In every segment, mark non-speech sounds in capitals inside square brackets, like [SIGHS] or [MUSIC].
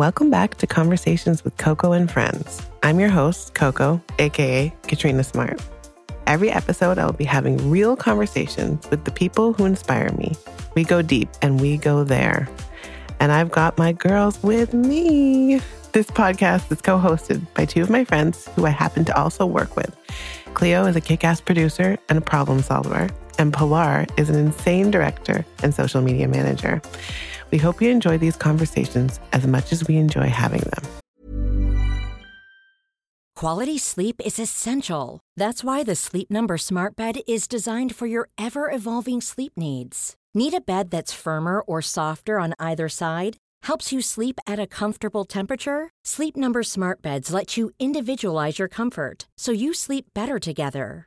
Welcome back to Conversations with Coco and Friends. I'm your host, Coco, aka Katrina Smart. Every episode, I will be having real conversations with the people who inspire me. We go deep and we go there. And I've got my girls with me. This podcast is co hosted by two of my friends who I happen to also work with. Cleo is a kick ass producer and a problem solver, and Pilar is an insane director and social media manager. We hope you enjoy these conversations as much as we enjoy having them. Quality sleep is essential. That's why the Sleep Number Smart Bed is designed for your ever evolving sleep needs. Need a bed that's firmer or softer on either side? Helps you sleep at a comfortable temperature? Sleep Number Smart Beds let you individualize your comfort so you sleep better together.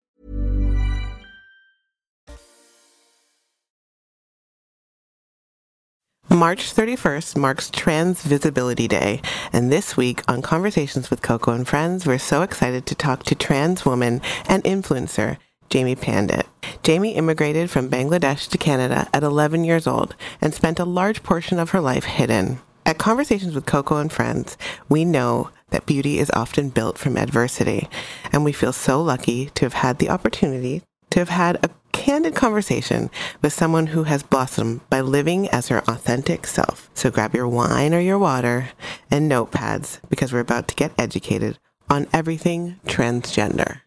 March 31st marks Trans Visibility Day, and this week on Conversations with Coco and Friends, we're so excited to talk to trans woman and influencer Jamie Pandit. Jamie immigrated from Bangladesh to Canada at 11 years old and spent a large portion of her life hidden. At Conversations with Coco and Friends, we know that beauty is often built from adversity, and we feel so lucky to have had the opportunity to have had a candid conversation with someone who has blossomed by living as her authentic self. So grab your wine or your water and notepads because we're about to get educated on everything transgender.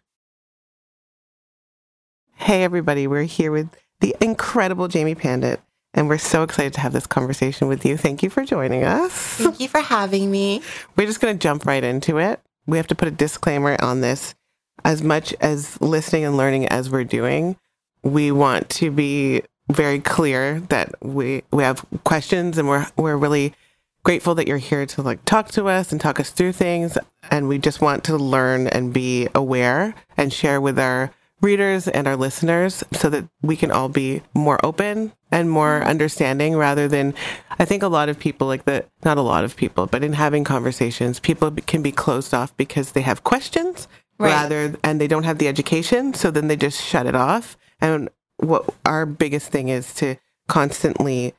Hey, everybody, we're here with the incredible Jamie Pandit, and we're so excited to have this conversation with you. Thank you for joining us. Thank you for having me. We're just going to jump right into it. We have to put a disclaimer on this. As much as listening and learning as we're doing, we want to be very clear that we we have questions and we're we're really grateful that you're here to like talk to us and talk us through things. And we just want to learn and be aware and share with our readers and our listeners so that we can all be more open and more understanding rather than I think a lot of people like that not a lot of people but in having conversations people can be closed off because they have questions Right. rather and they don't have the education. So then they just shut it off and what our biggest thing is to constantly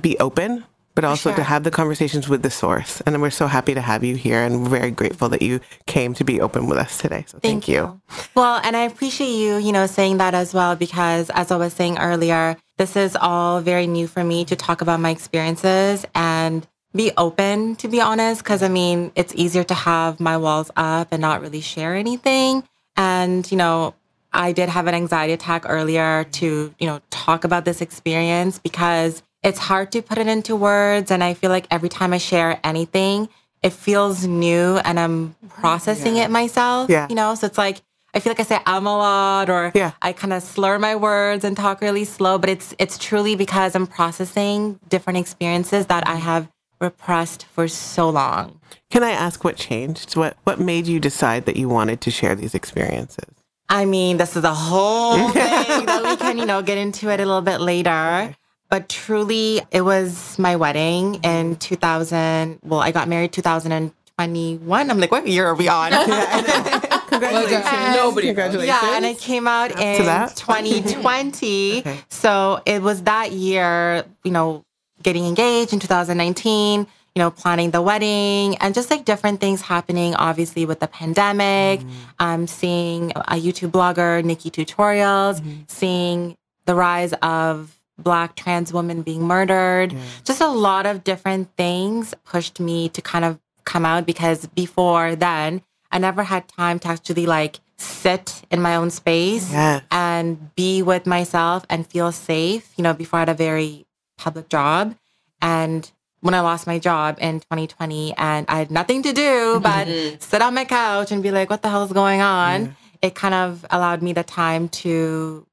be open but also to have the conversations with the source and we're so happy to have you here and very grateful that you came to be open with us today so thank, you. Well, and I appreciate you, you know, saying that as well because as I was saying earlier, this is all very new for me to talk about my experiences and be open, to be honest, because I mean, it's easier to have my walls up and not really share anything. And, you know, I did have an anxiety attack earlier to, you know, talk about this experience because it's hard to put it into words. And I feel like every time I share anything, it feels new and I'm processing it myself. Yeah. You know, so it's like I feel like I say I'm a lot or Yeah. I kind of slur my words and talk really slow, but it's it's truly because I'm processing different experiences that I have repressed for so long. Can I ask what changed? What what made you decide that you wanted to share these experiences? I mean, this is a whole [LAUGHS] thing that we can, you know, get into it a little bit later. But truly, it was my wedding in 2000. Well, I got married 2021. I'm like, what year are we on? [LAUGHS] [LAUGHS] Congratulations. Nobody- Congratulations. Yeah, and it came out in that. 2020. Okay. So it was that year, you know, getting engaged in 2019, you know, planning the wedding and just like different things happening, obviously, with the pandemic. Um, seeing a YouTube blogger, Nikkie Tutorials, seeing the rise of Black trans women being murdered. Just a lot of different things pushed me to kind of come out because before then, I never had time to actually like sit in my own space Yes. and be with myself and feel safe. You know, before I had a very public job. And when I lost my job in 2020 and I had nothing to do but sit on my couch and be like, what the hell is going on? It kind of allowed me the time to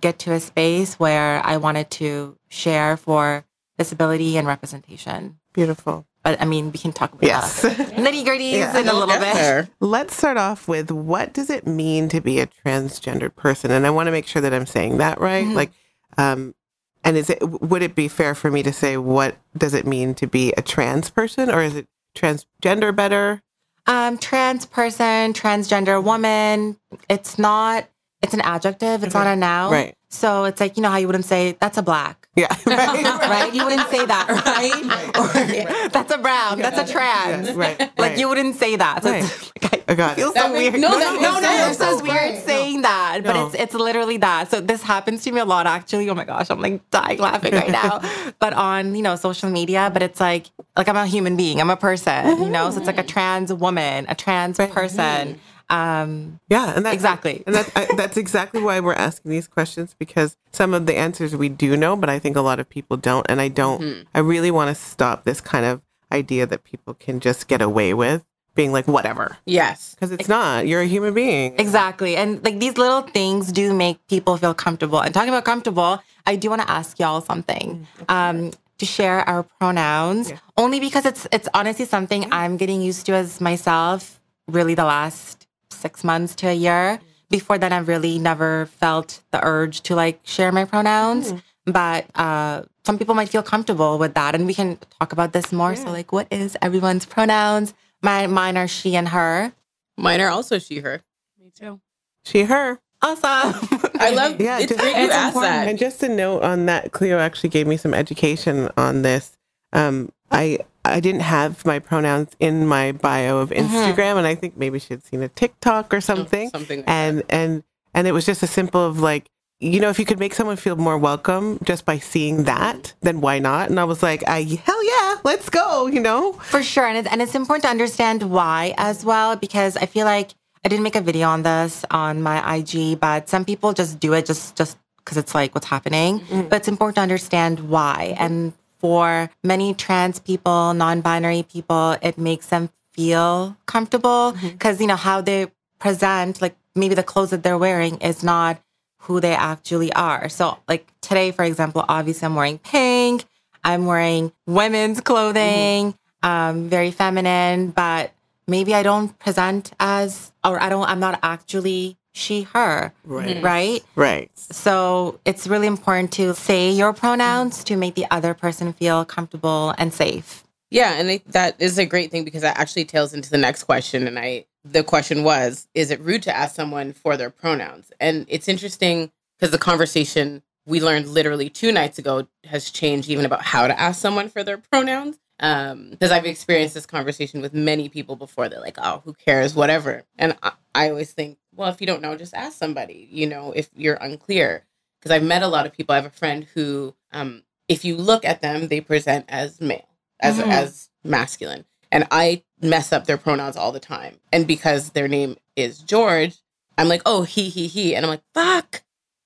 get to a space where I wanted to share for disability and representation. Beautiful. But I mean, we can talk about Yes. [LAUGHS] nitty gritties Yeah. in a little bit. There. Let's start off with what does it mean to be a transgendered person? And I want to make sure that I'm saying that right. Like, um, and is it would it be fair for me to say what does it mean to be a trans person, or is it transgender better? Um, trans person, transgender woman. It's not. It's an adjective. It's not a noun. Right. So it's like you know how you wouldn't say that's a black, [LAUGHS] Yeah, [LAUGHS] right, right? You wouldn't say that, [LAUGHS] right? Or that's a brown. That's a trans. right, Like right. you wouldn't say that. So Right. it's like, I I got feel it. so That makes- weird. no, that no, makes no. It feels weird Right. saying that, but No. it's it's literally that. So this happens to me a lot, actually. Oh my gosh, I'm like dying laughing right now. but on you know social media, but it's like like I'm a human being. I'm a person. You know, so it's like a trans woman, a trans person. Um, Yeah, and that, Exactly. and that, I, that's exactly why we're asking these questions because some of the answers we do know, but I think a lot of people don't. And I don't. Mm-hmm. I really want to stop this kind of idea that people can just get away with being like whatever Yes. because it's not. You're a human being. Exactly. And like these little things do make people feel comfortable. And talking about comfortable, I do want to ask y'all something. Um, to share our pronouns only because it's it's honestly something I'm getting used to as myself really the last six months to a year. Before then I've really never felt the urge to like share my pronouns. But uh some people might feel comfortable with that and we can talk about this more. So like what is everyone's pronouns? My mine are she and her. Mine are also she, her. Me too. She, her. Awesome. [LAUGHS] I love Yeah, It's just- great you it's asked that. And just a note on that, Cleo actually gave me some education on this. Um, I I didn't have my pronouns in my bio of mm-hmm. Instagram, and I think maybe she had seen a TikTok or something. something like and and and it was just a simple of like, you know, if you could make someone feel more welcome just by seeing that, mm-hmm. then why not? And I was like, I hell yeah, let's go. You know, For sure. And it's, and it's important to understand why as well, because I feel like I didn't make a video on this on my IG, but some people just do it just, just because it's like what's happening. Mm-hmm. But it's important to understand why. And for many trans people, non binary people, it makes them feel comfortable because, you know, how they present, like maybe the clothes that they're wearing is not who they actually are. So, like today, for example, obviously I'm wearing pink. I'm wearing women's clothing, um, very feminine, but maybe I don't present as, or I don't, I'm not actually she, her. Right. Right. right? So it's really important to say your pronouns to make the other person feel comfortable and safe. Yeah, and I, that is a great thing because that actually tails into the next question. And I, the question was, is it rude to ask someone for their pronouns? And it's interesting because the conversation we learned literally two nights ago has changed even about how to ask someone for their pronouns. Um, because I've experienced this conversation with many people before. They're like, "Oh, who cares? Whatever." And I, I always think, well, if you don't know, just ask somebody. You know, if you're unclear, because I've met a lot of people. I have a friend who, um, if you look at them, they present as male, as Mhm. as masculine, and I mess up their pronouns all the time. And because their name is George, I'm like, oh, he, he, he, and I'm like, fuck,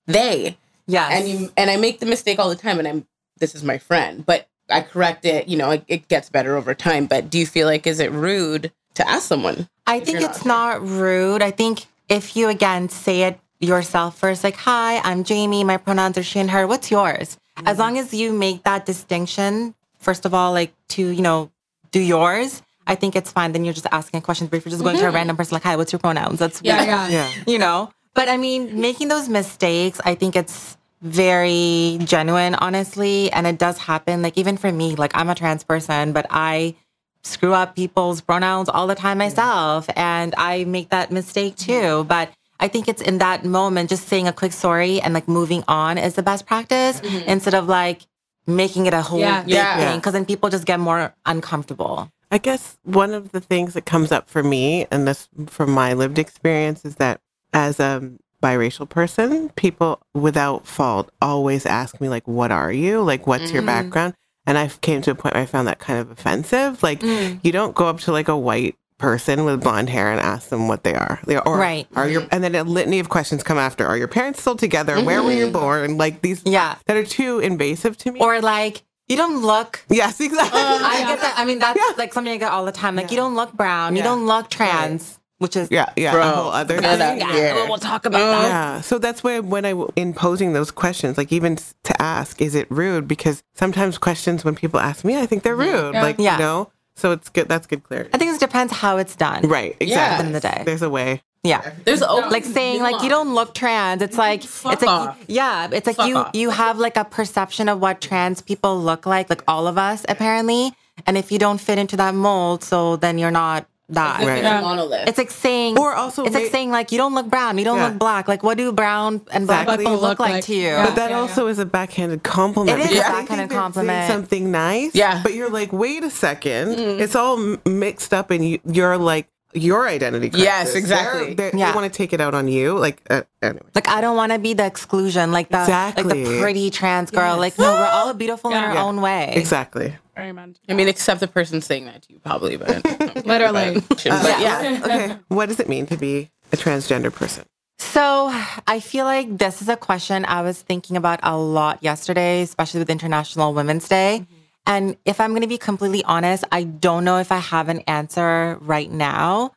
they, Yeah. and you, and I make the mistake all the time, and I'm, this is my friend, but I correct it. You know, it, it gets better over time. But do you feel like is it rude to ask someone? I think it's not rude. I think if you again say it yourself first, like, hi, I'm Jamie, my pronouns are she and her, what's yours? As mm-hmm. long as you make that distinction, first of all, like to, you know, do yours, I think it's fine. Then you're just asking a question. But if you're just going to a random person like, hi, what's your pronouns? That's Yeah, weird. yeah. Yeah. you know but i mean making those mistakes i think it's very genuine honestly and it does happen like even for me like i'm a trans person but i screw up people's pronouns all the time myself and i make that mistake too but i think it's in that moment just saying a quick sorry and like moving on is the best practice mm-hmm. instead of like making it a whole Yeah. big Yeah. thing because then people just get more uncomfortable I guess one of the things that comes up for me, and this from my lived experience, is that as a biracial person, people without fault always ask me like, "What are you? Like, what's your mm-hmm. background?" And I came to a point where I found that kind of offensive. Like, mm. you don't go up to like a white person with blonde hair and ask them what they are. They- Right. are your and then a litany of questions come after. Are your parents still together? Where were you mm-hmm. born? Like these Yeah. that are too invasive to me. Or like, you don't look. yes, [LAUGHS] exactly. I get that. I mean, that's like something I get all the time. Like, you don't look brown. You don't look trans, which is yeah, yeah, Bro, a whole other yeah, thing. that- yeah. We'll talk about that. Yeah. So that's why when I in posing those questions, like even to ask, is it rude? Because sometimes questions when people ask me, I think they're rude. Like Yeah. you know. So it's good. That's good clarity. I think it depends how it's done. Right. Exactly. Yeah. At the end of the day. There's a way. Yeah. There's always Like saying like you don't look trans. It's like Fuck it's like off. yeah, it's like Fuck you off. you have like a perception of what trans people look like, like all of us apparently. And if you don't fit into that mold, so then you're not that. Right. a monolith. It's like saying Or also it's like saying like you don't look brown, you don't Yeah. look black. Like what do brown and black Exactly. people People look look like, like. to you? Yeah. But that also is a backhanded compliment. It is a because they backhanded think they're saying compliment. Something nice. Yeah. But you're like, wait a 2nd Mm. It's all mixed up, and you, you're like your identity. Crisis. Yes, exactly. They're, they're, Yeah. They want to take it out on you. Like uh, anyway. Like I don't want to be the exclusion, like the like the pretty trans girl. Like no, we're all beautiful in our Yeah. own way. Exactly. Very much. I mean, except the person saying that to you, probably, but [LAUGHS] Literally. but yeah. Okay. [LAUGHS] What does it mean to be a transgender person? So I feel like this is a question I was thinking about a lot yesterday, especially with International Women's Day. Mm-hmm. And if I'm going to be completely honest, I don't know if I have an answer right now.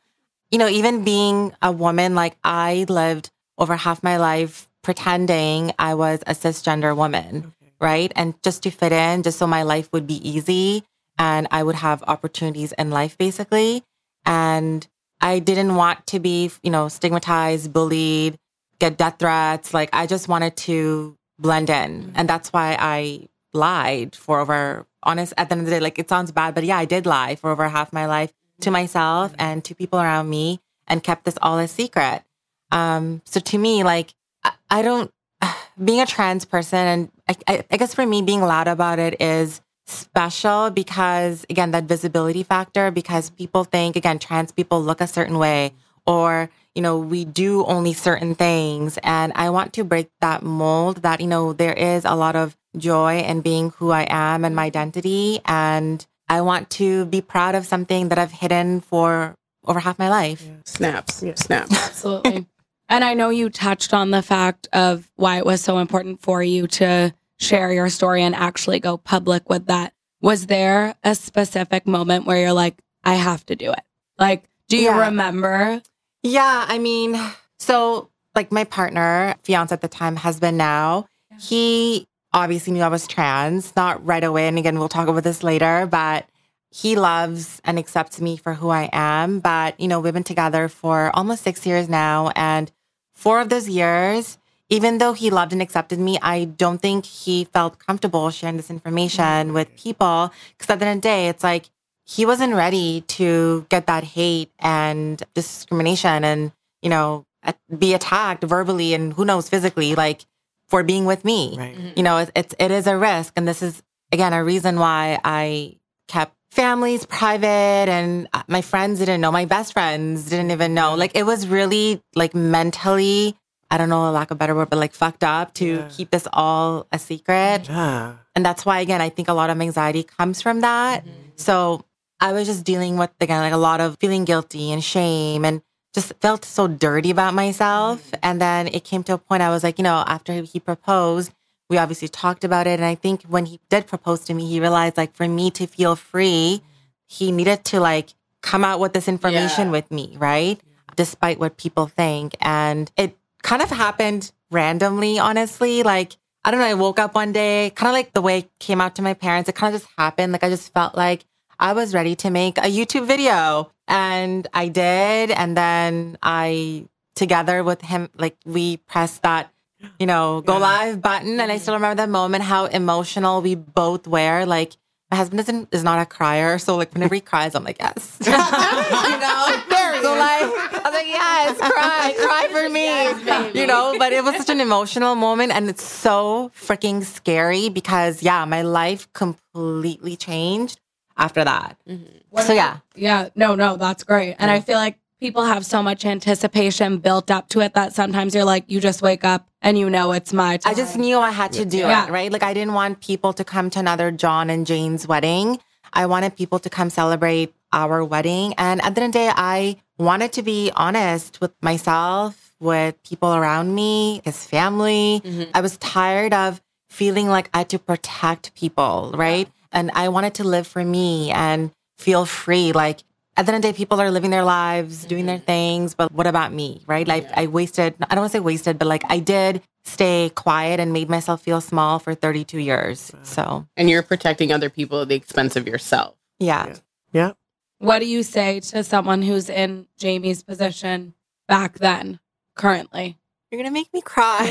You know, even being a woman, like I lived over half my life pretending I was a cisgender woman, right? And just to fit in, just so my life would be easy and I would have opportunities in life, basically. And I didn't want to be, you know, stigmatized, bullied, get death threats. Like I just wanted to blend in. And that's why I lied for over honest at the end of the day, like it sounds bad, but yeah, I did lie for over half my life to myself and to people around me and kept this all a secret. Um, so to me, like I, I don't [SIGHS] being a trans person and I, I, I guess for me being loud about it is special because again that visibility factor because people think again trans people look a certain way or you know we do only certain things and i want to break that mold that you know there is a lot of joy in being who i am and my identity and i want to be proud of something that i've hidden for over half my life Snaps. Snaps. [LAUGHS] Absolutely. And I know you touched on the fact of why it was so important for you to share your story and actually go public with that. Was there a specific moment where you're like, I have to do it? Like, do you Yeah. remember? Yeah, I mean, so like my partner, fiance at the time, husband now, he obviously knew I was trans, not right away. And again, we'll talk about this later, but he loves and accepts me for who I am. But, you know, we've been together for almost six years now. And four of those years, even though he loved and accepted me, I don't think he felt comfortable sharing this information with people. Because at the end of the day, it's like, he wasn't ready to get that hate and discrimination and, you know, be attacked verbally and who knows physically, like for being with me. Right. Mm-hmm. You know, it, it's, it is a risk. And this is, again, a reason why I kept families private and uh, my friends didn't know. My best friends didn't even know. Mm-hmm. Like it was really like mentally, I don't know a lack of a better word, but like fucked up to Yeah. keep this all a secret. Yeah. And that's why, again, I think a lot of anxiety comes from that. Mm-hmm. So I was just dealing with, again, like a lot of feeling guilty and shame and just felt so dirty about myself. Mm-hmm. And then it came to a point I was like, you know, after he proposed, we obviously talked about it. And I think when he did propose to me, he realized like for me to feel free, he needed to like come out with this information Yeah. with me, right? Despite what people think. And it kind of happened randomly, honestly. Like, I don't know, I woke up one day, kind of like the way it came out to my parents. It kind of just happened. Like, I just felt like I was ready to make a YouTube video. And I did. And then I, together with him, like, we pressed that, you know, go live button. And I still remember that moment, how emotional we both were. Like, my husband isn't, is not a crier. So, like, whenever he cries, I'm like, yes. [LAUGHS] [LAUGHS] you know? So, like, I was like, yes, cry, cry for me. you know, but it was such an emotional moment. And it's so freaking scary because, yeah, my life completely changed after that. So, yeah. Yeah, no, no, that's great. And I feel like people have so much anticipation built up to it that sometimes you're like, you just wake up and you know it's my time. I just knew I had to do Yeah. it, right? Like I didn't want people to come to another John and Jane's wedding. I wanted people to come celebrate our wedding. And at the end of the day, I wanted to be honest with myself, with people around me, his family. Mhm. I was tired of feeling like I had to protect people, right? And I wanted to live for me and feel free. Like at the end of the day, people are living their lives, doing their mm-hmm. things, but what about me, right? Like Yeah. I wasted, I don't want to say wasted, but like I did stay quiet and made myself feel small for 32 years. So And you're protecting other people at the expense of yourself. yeah. Yeah. Yeah. What do you say to someone who's in Jamie's position back then, currently? You're going to make me cry.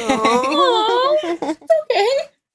[LAUGHS] okay.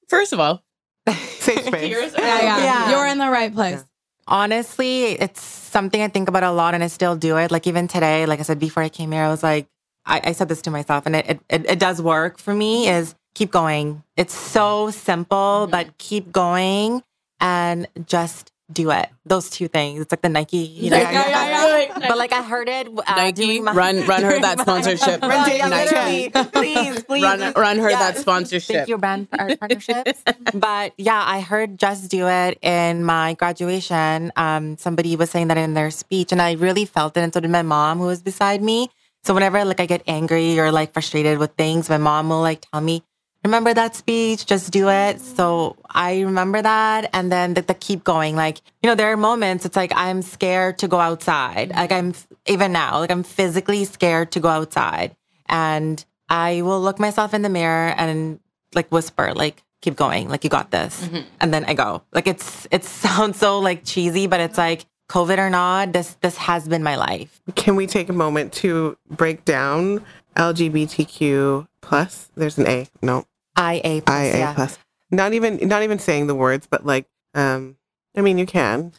First of all, [LAUGHS] Safe space. here's Yeah, yeah. Yeah. You're in the right place. Honestly, it's something I think about a lot and I still do it. Like even today, like I said before I came here, I was like, I, I said this to myself and it, it, it does work for me is keep going. It's so simple, mm-hmm. but keep going and just do it. Those two things. It's like the Nike, you know. Yeah, yeah, yeah. But like I heard it. Uh, Nike, my- run- run her doing that [LAUGHS] my- sponsorship. [LAUGHS] Run, yeah, Nike. literally. Please, [LAUGHS] please. Run, run her Yeah. that sponsorship. Thank you, brand our partnerships. but yeah, I heard Just Do It in my graduation. Um, somebody was saying that in their speech, and I really felt it. And so did my mom, who was beside me. So whenever like I get angry or like frustrated with things, my mom will like tell me, "Remember that speech? Just do it." So I remember that, and then the, the keep going. Like you know, there are moments it's like I'm scared to go outside. Like I'm even now, like I'm physically scared to go outside, and I will look myself in the mirror and like whisper, like keep going, like you got this, mm-hmm. and then I go. Like it's it [LAUGHS] sounds so like cheesy, but it's like COVID or not, this this has been my life. Can we take a moment to break down LGBTQ plus? There's an A. No, IA plus, IA yeah. plus. Not even not even saying the words, but like, um, I mean, you can.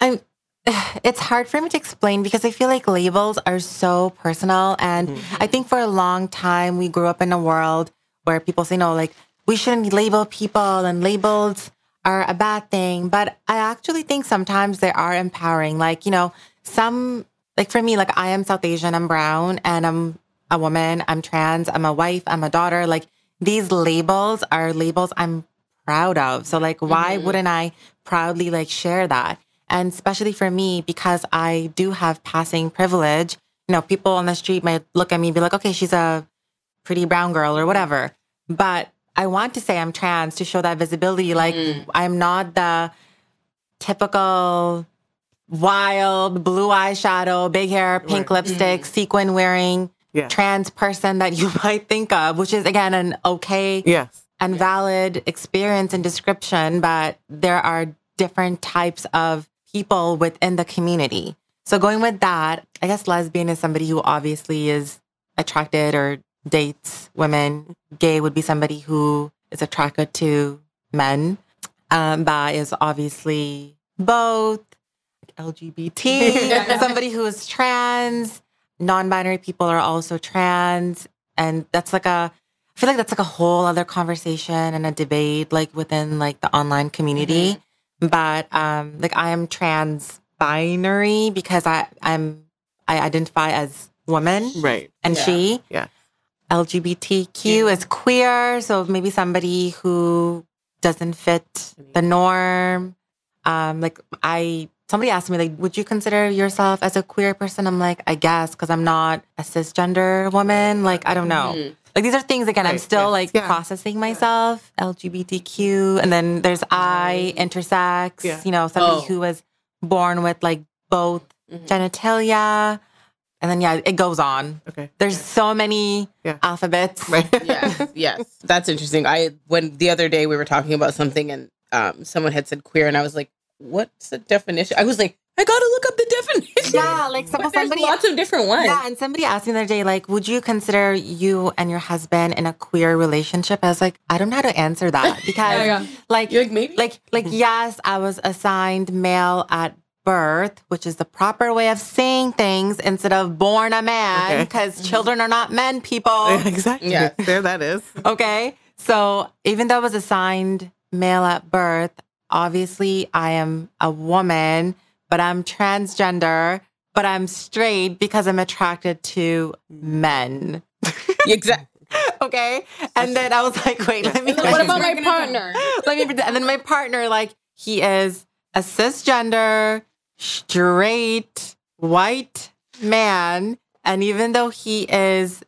I'm [SIGHS] it's hard for me to explain because I feel like labels are so personal. And I think for a long time, we grew up in a world where people say, no, like, we shouldn't label people and labels are a bad thing. But I actually think sometimes they are empowering. Like, you know, some, like for me, like I am South Asian, I'm brown, and I'm a woman, I'm trans, I'm a wife, I'm a daughter. Like these labels are labels I'm proud of. So like why mm-hmm. wouldn't I proudly like share that? And especially for me, because I do have passing privilege, you know, people on the street might look at me and be like, okay, she's a pretty brown girl or whatever. But I want to say I'm trans to show that visibility. Like mm. I'm not the typical wild blue eyeshadow, big hair, pink mm-hmm. lipstick, sequin wearing Yeah. trans person that you [LAUGHS] might think of, which is again an okay Yes. and valid experience and description, but there are different types of people within the community. So going with that, I guess lesbian is somebody who obviously is attracted or dates women. Gay would be somebody who is attracted to men. Um, bi is obviously both. LGBT, [LAUGHS] somebody who is trans. Non-binary people are also trans, and that's like a. I feel like that's like a whole other conversation and a debate, like within like the online community. But um, like I am trans binary because I I'm I identify as woman Right. and Yeah. she. Yeah. LGBTQ is queer, so maybe somebody who doesn't fit the norm. Um, like I, somebody asked me, like, would you consider yourself as a queer person? I'm like, I guess, because I'm not a cisgender woman. Like, I don't know. Mhm. Like these are things again. I'm still yeah. like Yeah. processing myself. LGBTQ, and then there's I, intersex. Yeah. You know, somebody Oh. who was born with like both Mhm. genitalia, and then yeah, it goes on. Okay. There's so many Yeah. alphabets. Right. [LAUGHS] yes, yes, that's interesting. I when the other day we were talking about something and um, someone had said queer, and I was like, "What's the definition?" I was like, "I gotta look up the definition." Yeah, like some, there's somebody. lots of different ones. Yeah, and somebody asked me the other day, like, would you consider you and your husband in a queer relationship? I was like, I don't know how to answer that [LAUGHS] because, Yeah, yeah. like, You're like maybe. like, like, mm-hmm. yes, I was assigned male at birth, which is the proper way of saying things instead of born a man, Okay. because mm-hmm. children are not men, people. [LAUGHS] exactly. Yeah. There that is. Okay. So even though I was assigned male at birth, obviously I am a woman, but I'm transgender, but I'm straight because I'm attracted to men. exactly. [LAUGHS] Okay. And then I was like, wait, let me. What about my partner? [LAUGHS] let me. And then my partner, like, he is a cisgender, straight white man. And even though he is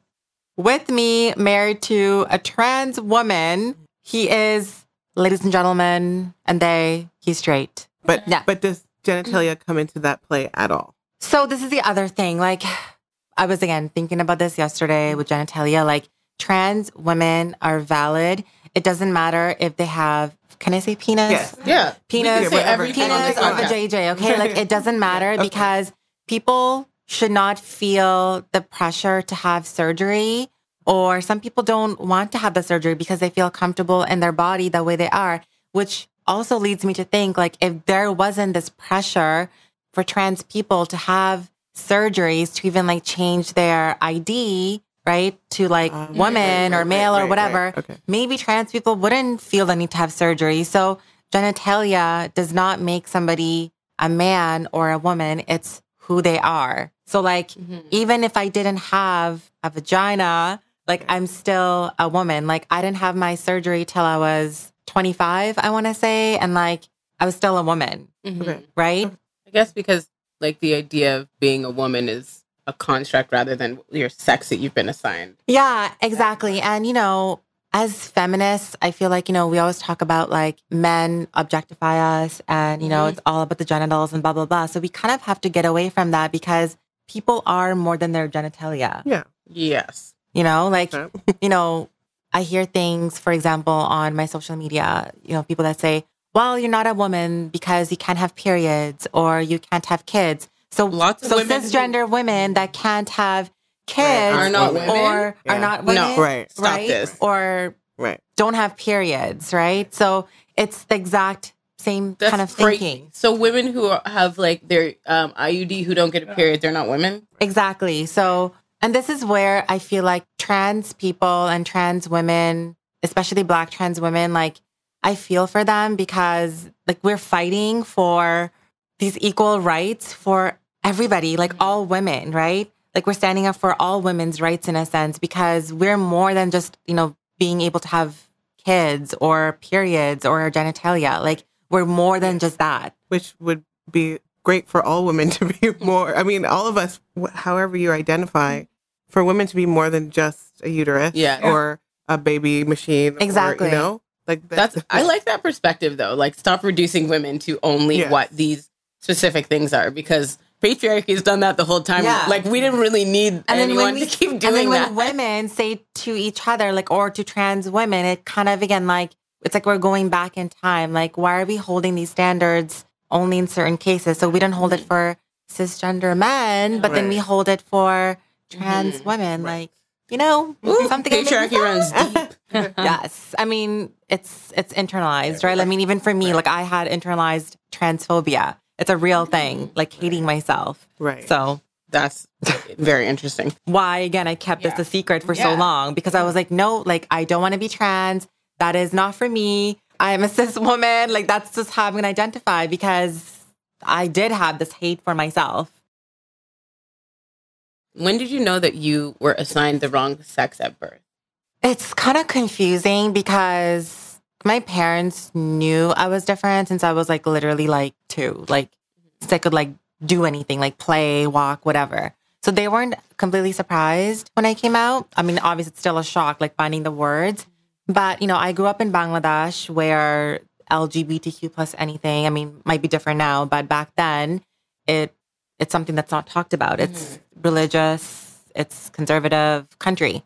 with me, married to a trans woman, he is, ladies and gentlemen, and they, he's straight. But Yeah. but does genitalia come into that play at all? So this is the other thing. Like I was again thinking about this yesterday with genitalia. Like trans women are valid. It doesn't matter if they have can I say penis? Yes. Yeah. We Penis, can say whatever. on penis this or podcast. vajayjay, okay? Like it [LAUGHS] doesn't matter Okay. because people should not feel the pressure to have surgery or some people don't want to have the surgery because they feel comfortable in their body the way they are, which also leads me to think like if there wasn't this pressure for trans people to have surgeries to even like change their ID, right? To like Um, woman right, or male right, or whatever right. Okay. maybe trans people wouldn't feel the need to have surgery. So genitalia does not make somebody a man or a woman. It's who they are. So like, even if I didn't have a vagina, like I'm still a woman. Like I didn't have my surgery till I was 25, I want to say. And like, I was still a woman, Mhm. Right? I guess because like the idea of being a woman is a construct rather than your sex that you've been assigned. Yeah, exactly. And, you know, as feminists, I feel like, you know, we always talk about like men objectify us and, you know, it's all about the genitals and blah, blah, blah. So we kind of have to get away from that because people are more than their genitalia, Yeah. Yes. You know, like, Okay. you know, I hear things, for example, on my social media, you know, people that say, well, you're not a woman because you can't have periods or you can't have kids. So Lots of so women who- cisgender women that can't have kids Are not women. or Yeah. are not No. women, Right. Stop right? this. Or Right. don't have periods, right? So it's the exact same That's kind of crazy. thinking. So women who have like their um, IUD who don't get a period, they're not women. Exactly. So, and this is where I feel like trans people and trans women, especially black trans women, like I feel for them because like we're fighting for these equal rights for everybody, like mm-hmm. all women, right? Like we're standing up for all women's rights in a sense because we're more than just, you know, being able to have kids or periods or genitalia. Like we're more than just that. Which would be great for all women [LAUGHS] to be more. I mean, all of us, however you identify, for women to be more than just a uterus Yeah. or a baby machine. or, Exactly. you know, like That's I [LAUGHS] like that perspective though. Like stop reducing women to only Yes. what these specific things are because patriarchy has done that the whole time. Yeah. Like we didn't really need anyone to keep and doing then that. women say to each other, like, or to trans women, it kind of again like it's like we're going back in time. Like, why are we holding these standards only in certain cases? So we don't hold it for cisgender men, but then we hold it for trans Mhm. women. Like, you know, Ooh, something that patriarchy runs deep. [LAUGHS] yes, I mean it's it's internalized, right? I mean, even for me, like I had internalized transphobia. It's a real thing, like hating myself. right. So That's very interesting. [LAUGHS] why again I kept this a secret for so long because I was like, no, like I don't want to be trans. That is not for me. I'm a cis woman. Like that's just how I'm gonna identify because I did have this hate for myself. When did you know that you were assigned the wrong sex at birth? It's kind of confusing because my parents knew I was different since I was like literally like two, like since I could like do anything, like play, walk, whatever. So they weren't completely surprised when I came out. I mean, obviously it's still a shock, like finding the words. But you know, I grew up in Bangladesh where LGBTQ plus anything, I mean, might be different now, but back then it it's something that's not talked about. It's religious, it's conservative country.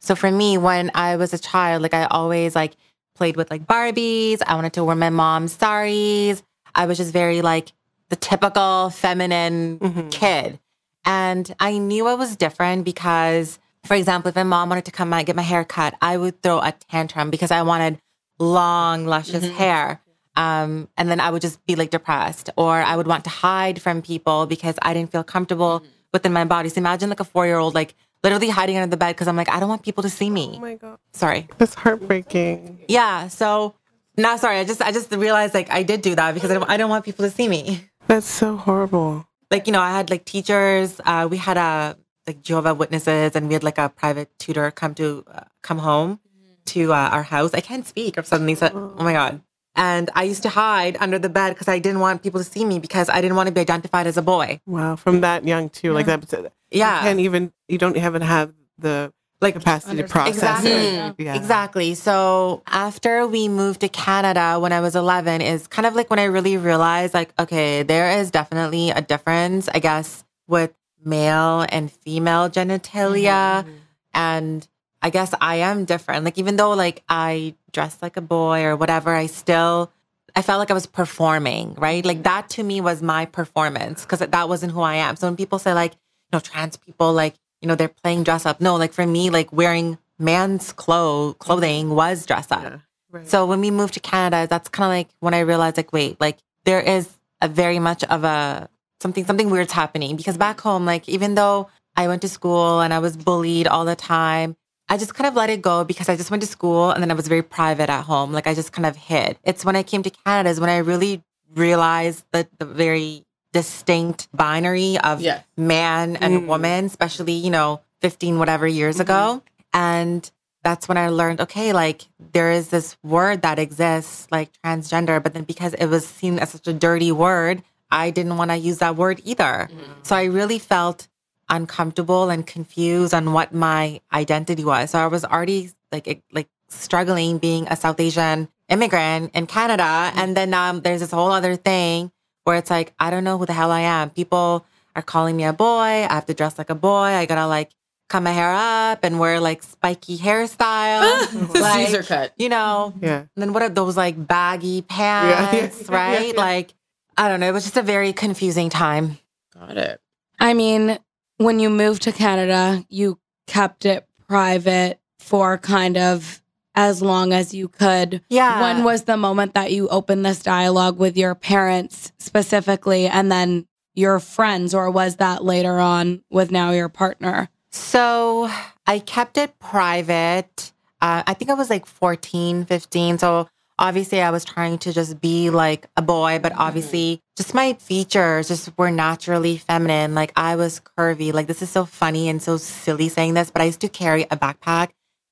So for me, when I was a child, like I always like played with like Barbies. I wanted to wear my mom's saris. I was just very like the typical feminine Mhm. kid. And I knew I was different because, for example, if my mom wanted to come and get my hair cut, I would throw a tantrum because I wanted long, luscious Mhm. hair. Um, and then I would just be like depressed, or I would want to hide from people because I didn't feel comfortable within my body. So imagine like a four year old, like literally hiding under the bed because I'm like, I don't want people to see me. oh my god, Sorry. that's heartbreaking. Yeah. So, no, sorry. I just, I just realized like I did do that because I don't, I don't want people to see me. That's so horrible. Like, you know, I had like teachers, uh, we had a, like Jehovah Witnesses and we had like a private tutor come to, uh, come home to uh, our house. I can't speak. I've suddenly said, oh my God. And I used to hide under the bed because I didn't want people to see me because I didn't want to be identified as a boy. Wow, from that young too, like that. Yeah. you can't even. You don't even have the Like, capacity to process Exactly. it. Yeah. Exactly. So after we moved to Canada when I was 11 is kind of like when I really realized like, okay, there is definitely a difference, I guess, with male and female genitalia. Mm-hmm. And I guess I am different. Like, even though like I dress like a boy or whatever, I still, I felt like I was performing, right? Like that to me was my performance because that wasn't who I am. So when people say like, you know, trans people, like, you know, they're playing dress up. No, like for me, like wearing man's clo- clothing was dress up. Yeah, right. So when we moved to Canada, that's kind of like when I realized, like, wait, like there is a very much of a something something weird's happening because back home, like even though I went to school and I was bullied all the time, I just kind of let it go because I just went to school and then I was very private at home. Like I just kind of hid. It's when I came to Canada is when I really realized that the very distinct binary of man and Mm. woman, especially, you know, 15 whatever years ago. And that's when I learned, okay, like there is this word that exists, like transgender, but then because it was seen as such a dirty word, I didn't want to use that word either. So I really felt uncomfortable and confused on what my identity was. So I was already like like struggling being a South Asian immigrant in Canada, and then um, there's this whole other thing where it's like I don't know who the hell I am. People are calling me a boy. I have to dress like a boy. I gotta like cut my hair up and wear like spiky hairstyle, [LAUGHS] like, Caesar cut. you know. yeah. And then what are those like baggy [LAUGHS] pants, yeah, right? yeah. Like I don't know. It was just a very confusing time. Got it. I mean, when you moved to Canada, you kept it private for kind of as long as you could. Yeah. When was the moment that you opened this dialogue with your parents specifically and then your friends, or was that later on with now your partner? So I kept it private. Uh, I think I was like 14, 15. So obviously I was trying to just be like a boy, but mm-hmm. obviously just my features just were naturally feminine. Like I was curvy. Like this is so funny and so silly saying this, but I used to carry a backpack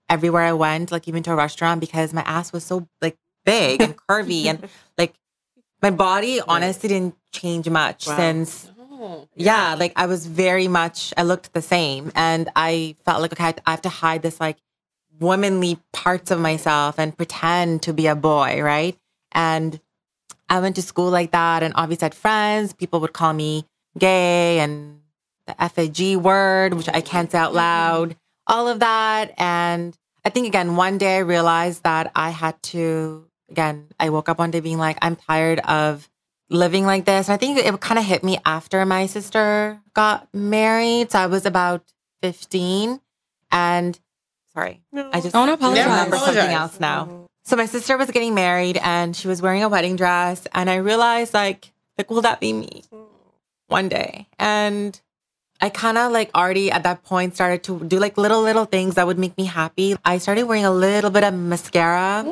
everywhere I went, like even to a restaurant because my ass was so like big and curvy and [LAUGHS] like my body honestly didn't change much Wow. since Oh. yeah, like I was very much, I looked the same. And I felt like, okay, I have to hide this like womanly parts of myself and pretend to be a boy, right? And I went to school like that. And obviously, had friends. People would call me gay and the FAG word, which I can't say out loud, all of that. And I think, again, one day I realized that I had to, again, I woke up one day being like, I'm tired of living like this. And I think it kind of hit me after my sister got married. So I was about 15. And sorry, I just Don't apologize. remember something Apologize. else now. So my sister was getting married and she was wearing a wedding dress. And I realized like, like, will that be me one day? And I kind of like already at that point started to do like little, little things that would make me happy. I started wearing a little bit of mascara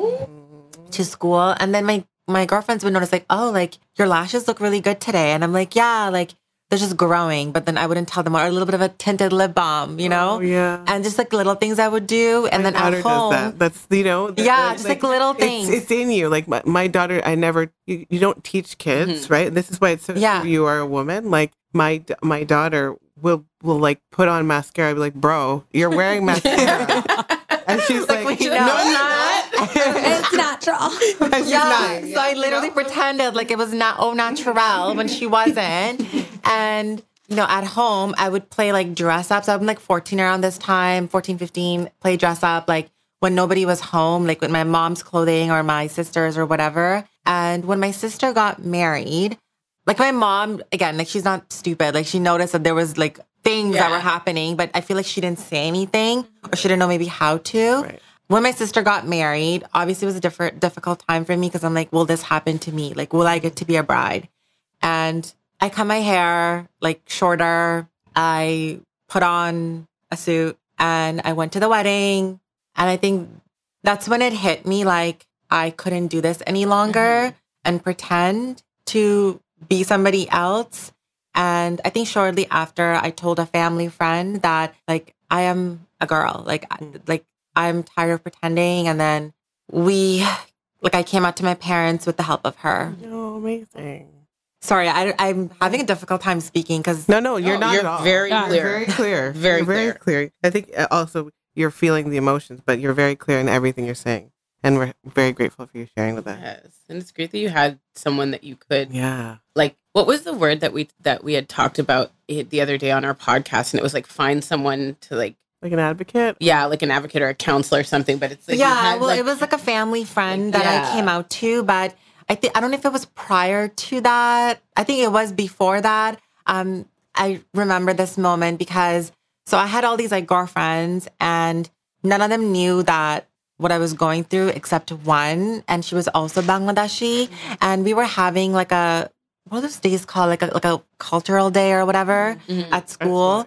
to school. And then my, my girlfriends would notice like, oh, like your lashes look really good today. And I'm like, yeah, like they're just growing. But then I wouldn't tell them or a little bit of a tinted lip balm, you know? Oh, yeah. And just like little things I would do. And my then at home, that. That's you know. th- Yeah, just, like, little things. It's, in you. Like my, my daughter, I never. You, you don't teach kids, mm-hmm. right? This is why it's so Yeah. true you are a woman. Like my my daughter will will like put on mascara. I'll be like, bro, you're wearing [LAUGHS] mascara, [LAUGHS] [LAUGHS] and she's like, we no, know. I'm not. [LAUGHS] it's natural. [LAUGHS] And yeah. not. So I literally pretended like it was not au natural when she wasn't. And, you know, at home, I would play like dress up. So I'm like 14 around this time, 14, 15, play dress up like when nobody was home, like with my mom's clothing or my sister's or whatever. And when my sister got married, like my mom, again, like she's not stupid. Like she noticed that there was like things that were happening, but I feel like she didn't say anything or she didn't know maybe how to. Right. When my sister got married, obviously it was a different difficult time for me because I'm like, will this happen to me? Like, will I get to be a bride? And I cut my hair like shorter. I put on a suit and I went to the wedding. And I think that's when it hit me like I couldn't do this any longer mm-hmm. and pretend to be somebody else. And I think shortly after, I told a family friend that like I am a girl, like I- like I'm tired of pretending. And then we like I came out to my parents with the help of her. Oh, amazing. Sorry, I, I'm having a difficult time speaking because No, no, you're No, not you're at all. very You're clear. very clear. Very You're very clear. I think uh, also you're feeling the emotions, but you're very clear in everything you're saying. And we're very grateful for you sharing with us. Yes, and it's great that you had someone that you could Yeah. like. What was the word that we that we had talked about the other day on our podcast? And it was like find someone to like Like an advocate. yeah, like an advocate or a counselor or something. But it's like yeah, had, well, like- it was like a family friend that Yeah. I came out to, but I think I don't know if it was prior to that. I think it was before that. Um, I remember this moment because so I had all these like girlfriends, and none of them knew that what I was going through except one, and she was also Bangladeshi, and we were having like a what are those days called like a like a cultural day or whatever Mhm. at school.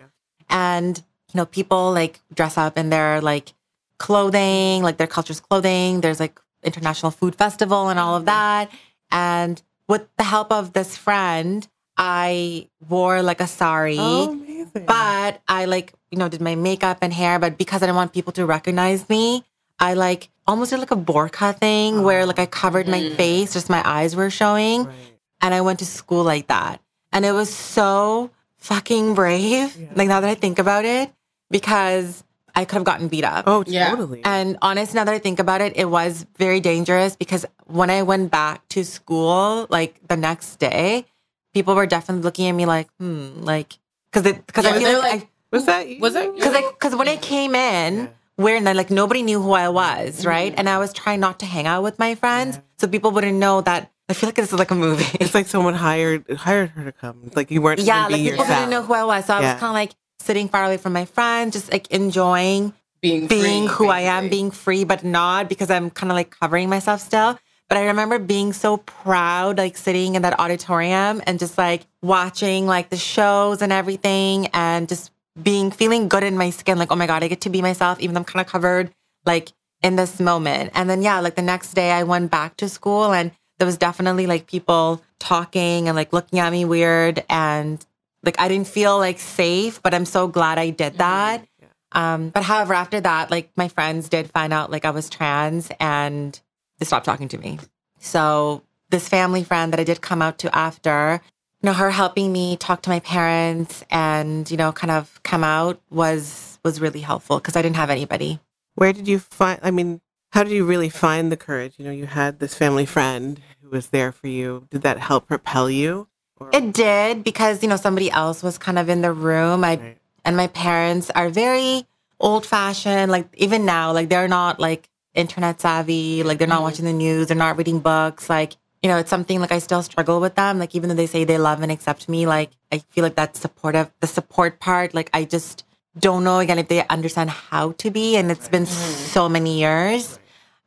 and you know people like dress up in their like clothing like their culture's clothing. There's like international food festival and all of that. And with the help of this friend i wore like a sari. Oh, but i like you know did my makeup and hair. But because i didn't want people to recognize me i like almost did like a burqa thing where like i covered my Mhm. face. Just my eyes were showing. Right. And I went to school like that. And it was so fucking brave. Yeah. Like now that I think about it, because I could have gotten beat up. Oh, Yeah. totally. And honest, now that I think about it, it was very dangerous because when I went back to school, like the next day, people were definitely looking at me like, hmm, like, because because Yeah, I feel they're like, like, was that you? Was that because because when I came in, Yeah. where like nobody knew who I was, right? And I was trying not to hang out with my friends, so people wouldn't know that. I feel like this is like a movie. [LAUGHS] It's like someone hired hired her to come. Like you weren't. yeah, like being people yourself. didn't know who I was, so I Yeah. was kind of like sitting far away from my friends, just like enjoying being being free, who I am, basically. being free, but not because I'm kind of like covering myself still. But I remember being so proud, like sitting in that auditorium and just like watching like the shows and everything, and just being feeling good in my skin. Like, oh my god, I get to be myself, even though I'm kind of covered, like in this moment. And then yeah, like the next day, I went back to school, and there was definitely like people talking and like looking at me weird, and like I didn't feel like safe. But I'm so glad I did that. Um, but however, after that, like my friends did find out like I was trans and they stopped talking to me. So this family friend that I did come out to after, you know, her helping me talk to my parents and, you know, kind of come out was was really helpful because I didn't have anybody. Where did you find? I mean, how did you really find the courage? You know, you had this family friend who was there for you. Did that help propel you? Or- It did because, you know, somebody else was kind of in the room. I Right. and my parents are very old fashioned. Like even now, like they're not like internet savvy. Like they're not watching the news. They're not reading books. Like you know, it's something like I still struggle with them. Like even though they say they love and accept me, like I feel like that supportive, the support part. Like I just don't know again if they understand how to be. And it's been so many years.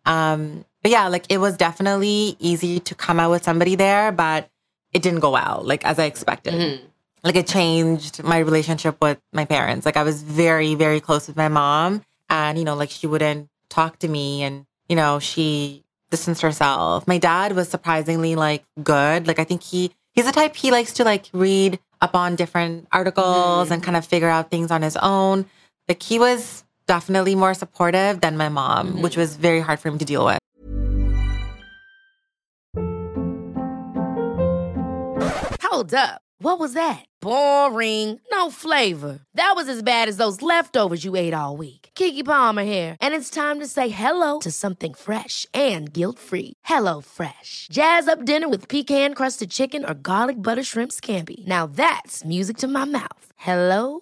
Um, but yeah, like it was definitely easy to come out with somebody there, but it didn't go well, like as I expected Mhm. like it changed my relationship with my parents. Like I was very, very close with my mom and, you know, like she wouldn't talk to me and, you know, she distanced herself. My dad was surprisingly like good. Like I think he he's the type he likes to like read up on different articles and kind of figure out things on his own. Like he was definitely more supportive than my mom, mm-hmm. which was very hard for him to deal with. Hold up. What was that? Boring. No flavor. That was as bad as those leftovers you ate all week. Keke Palmer here, and it's time to say hello to something fresh and guilt-free. Hello Fresh. Jazz up dinner with pecan-crusted chicken or garlic butter shrimp scampi. Now that's music to my mouth. Hello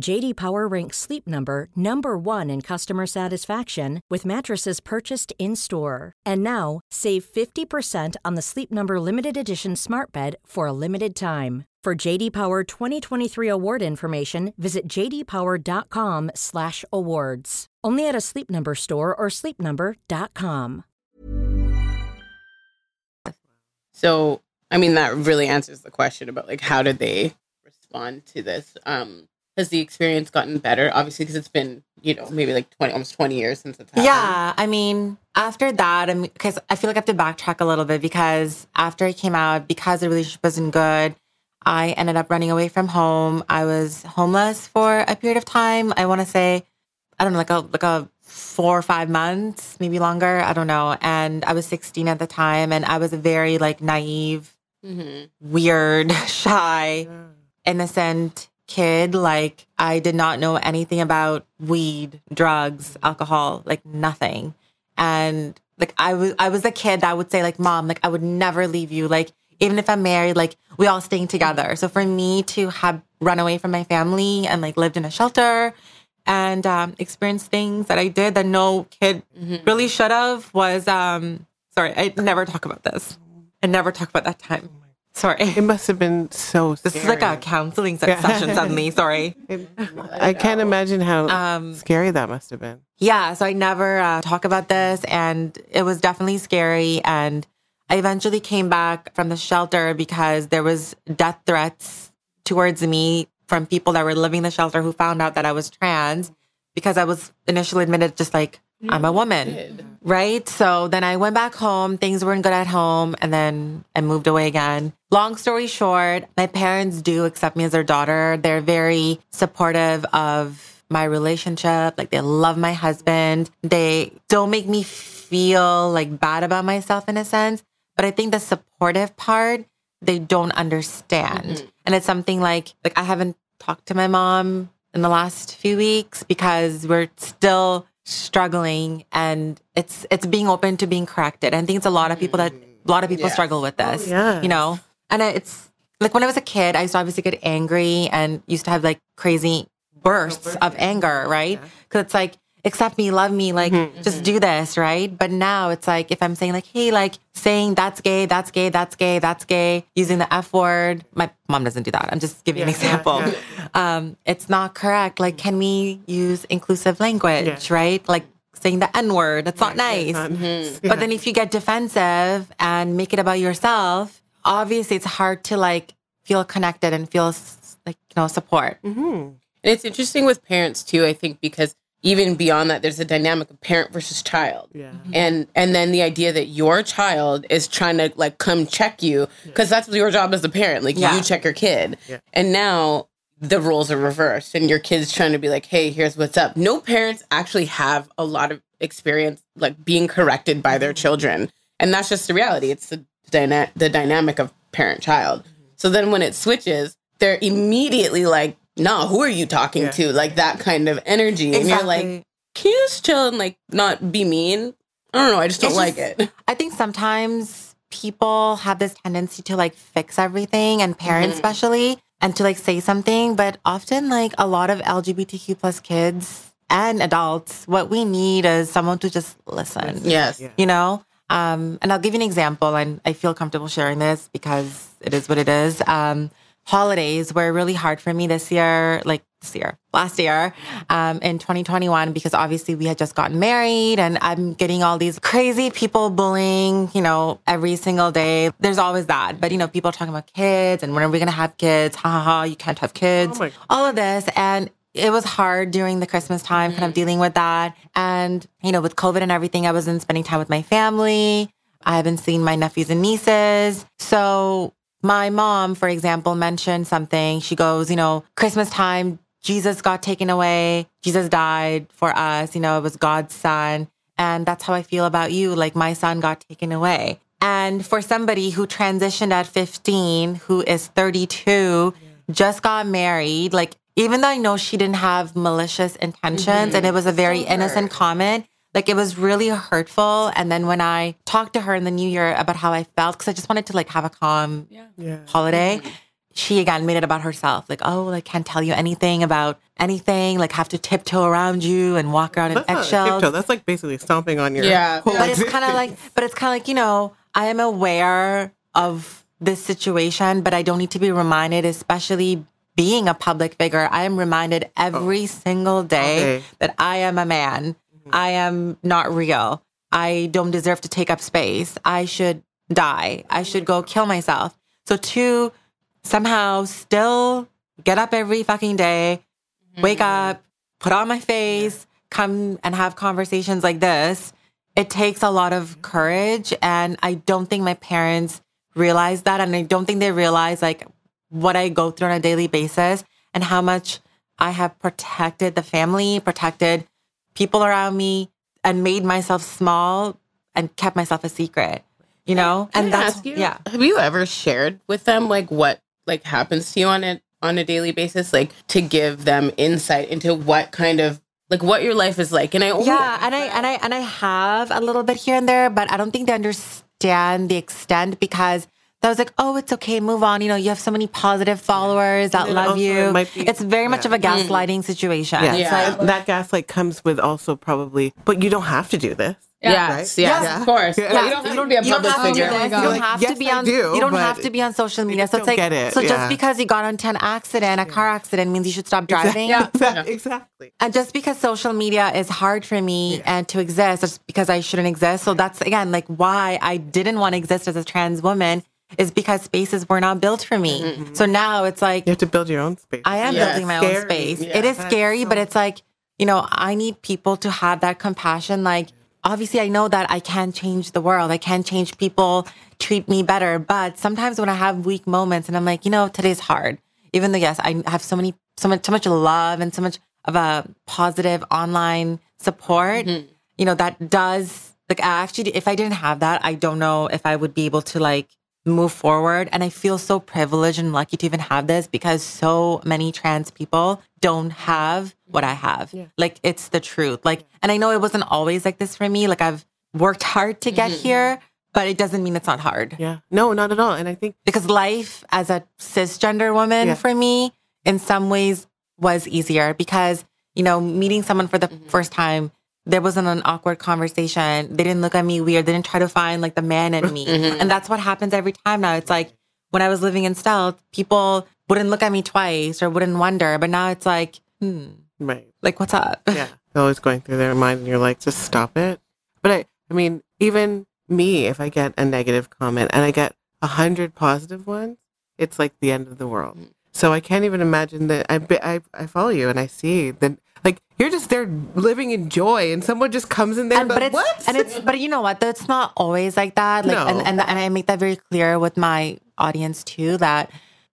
JD Power ranks Sleep Number number 1 in customer satisfaction with mattresses purchased in-store. And now, save 50% on the Sleep Number limited edition Smart Bed for a limited time. For JD Power 2023 award information, visit jdpower.com/awards. Only at a Sleep Number store or sleepnumber.com. So I mean, that really answers the question about like how did they respond to this? Um, has the experience gotten better? Obviously, because it's been you know maybe like twenty, almost twenty years since it's happened. Yeah, I mean, after that, I mean, because I feel like I have to backtrack a little bit because after I came out, because the relationship wasn't good, I ended up running away from home. I was homeless for a period of time. I want to say, I don't know, like a like a four or five months, maybe longer. I don't know. And I was 16 at the time, and I was a very like naive, hmm weird, [LAUGHS] shy, innocent kid. Like I did not know anything about weed, drugs, alcohol, like nothing. And like I was I was a kid that would say like mom, like I would never leave you. Like even if I'm married, like we all staying together. So for me to have run away from my family and like lived in a shelter and um experienced things that I did that no kid really should have was um sorry, I never talk about this. I never talk about that time. Sorry. It must have been so This is like a counseling session suddenly. [LAUGHS] Sorry. It- I can't imagine how Um, scary that must have been. Yeah, so I never uh, talk about this, and it was definitely scary. And I eventually came back from the shelter because there was death threats towards me from people that were living in the shelter who found out that I was trans because I was initially admitted just like I'm a woman, right? So then I went back home. Things weren't good at home, and then I moved away again. Long story short, my parents do accept me as their daughter. They're very supportive of my relationship. Like they love my husband. They don't make me feel like bad about myself in a sense. But I think the supportive part, they don't understand. Mm-hmm. And it's something like like I haven't talked to my mom in the last few weeks because we're still struggling and it's it's being open to being corrected. And I think it's a lot of people that a lot of people Yes. struggle with this. yes. You know? And it's like when I was a kid, I used to obviously get angry and used to have like crazy bursts of anger, right? Because it's like, accept me, love me, like mm-hmm. just mm-hmm. do this, right? But now it's like if I'm saying like, hey, like saying that's gay, that's gay, that's gay, that's gay, using the F word. My mom doesn't do that. I'm just giving an Yeah, yeah, example. yeah. Um, it's not correct. Like, can we use inclusive language, Yeah. right? Like saying the N word. That's not nice. It's not nice. But then if you get defensive and make it about yourself, obviously it's hard to like feel connected and feel like, you know, support. Mhm. And it's interesting with parents too, I think, because even beyond that, there's a dynamic of parent versus child. Yeah. And and then the idea that your child is trying to like come check you because that's your job as a parent. Like Yeah. you check your kid. Yeah. And now the roles are reversed and your kid's trying to be like, hey, here's what's up. No parents actually have a lot of experience like being corrected by their children. And that's just the reality. It's the dyna- the dynamic of parent child. So then when it switches, they're immediately like, nah, who are you talking Yeah. to? Like that kind of energy. And you're like, can you just chill and like not be mean? I don't know. I just don't It's like just- it. I think sometimes people have this tendency to like fix everything and parents Mhm. especially and to like say something, but often like a lot of LGBTQ plus kids and adults, what we need is someone to just listen. Yes. Yeah. you know um and i'll give you an example and i feel comfortable sharing this because it is what it is. Um holidays were really hard for me this year like this year last year um in 2021 because obviously we had just gotten married and i'm getting all these crazy people bullying you know every single day. There's always that but you know people talking about kids and when are we gonna have kids? Ha ha ha you can't have kids. Oh all of this and it was hard during the Christmas time, kind of mm-hmm. dealing with that. And, you know, with COVID and everything, I wasn't spending time with my family. I haven't seen my nephews and nieces. So my mom, for example, mentioned something. She goes, you know, Christmas time, Jesus got taken away. Jesus died for us. You know, it was God's son. And that's how I feel about you. Like my son got taken away. And for somebody who transitioned at 15, who is 32, just got married, like even though I know she didn't have malicious intentions and it was a mm-hmm. very innocent comment, like it was really hurtful. And then when I talked to her in the new year about how I felt, because I just wanted to like have a calm Yeah. holiday, mm-hmm. she again made it about herself. Like, oh, like can't tell you anything about anything, like have to tiptoe around you and walk around in That's not eggshells. tiptoe. That's like basically stomping on your Yeah. [LAUGHS] whole But it's kind of like, but it's kind of like, you know, I am aware of this situation, but I don't need to be reminded, especially being a public figure. I am reminded every oh. single day Okay. that I am a man. Mm-hmm. I am not real. I don't deserve to take up space. I should die. I should go kill myself. So to somehow still get up every fucking day, wake mm-hmm. up, put on my face, come and have conversations like this, it takes a lot of mm-hmm. courage. And I don't think my parents realize that. And I don't think they realize like what I go through on a daily basis and how much I have protected the family, protected people around me, and made myself small and kept myself a secret. You know? Can and I that's ask you, yeah. Have you ever shared with them like what like happens to you on it on a daily basis, like to give them insight into what kind of like what your life is like? And I Yeah, and I and I and I have a little bit here and there, but I don't think they understand the extent because I was like, oh, it's okay, move on. You know, you have so many positive followers that And love you. it be- it's very much of a mm. gaslighting situation. Yeah, It's Yeah. like, that gaslight comes with also probably, but you don't have to do this. Yeah. Yes, yes, Yeah. of course. Yeah. Like, you don't have to be you don't public have to do figure. this. You don't have yes, to be on. do, you don't have to be on social media. So it's like, get it, so yeah. just because you got into an accident, a car accident, means you should stop driving. Yeah. Exactly. [LAUGHS] exactly. And just because social media is hard for me and to exist, just because I shouldn't exist. So that's again like why I didn't want to exist as a trans woman is because spaces were not built for me. Mm-hmm. So now it's like You have to build your own space. I am Yeah. building my own space. Yeah. it is That's scary, but it's like, you know, I need people to have that compassion. Like, obviously, I know that I can change the world. I can change people, treat me better. But sometimes when I have weak moments and I'm like, you know, today's hard, even though, yes, I have so many, so much, so much love and so much of a positive online support, mm-hmm. you know, that does, like, I actually, if I didn't have that, I don't know if I would be able to, like, move forward. And I feel so privileged and lucky to even have this because so many trans people don't have what I have. Like it's the truth. Like, and I know it wasn't always like this for me. Like I've worked hard to get mm-hmm. here, but it doesn't mean it's not hard yeah. No, not at all. And I think because life as a cisgender woman Yeah. for me in some ways was easier because, you know, meeting someone for the mm-hmm. first time, there wasn't an awkward conversation. They didn't look at me weird. They didn't try to find like the man in me. And that's what happens every time now. It's like when I was living in stealth, people wouldn't look at me twice or wouldn't wonder. But now it's like, hmm, right. like what's up? Yeah. Always going through their mind and you're like, just stop it. But I I mean, even me, if I get a negative comment and I get a hundred positive ones, it's like the end of the world. So I can't even imagine that I, I I follow you and I see that like you're just there living in joy and someone just comes in there and, but like, it's what? and it's but you know what? That's not always like that. Like No. and, and and i make that very clear with my audience too that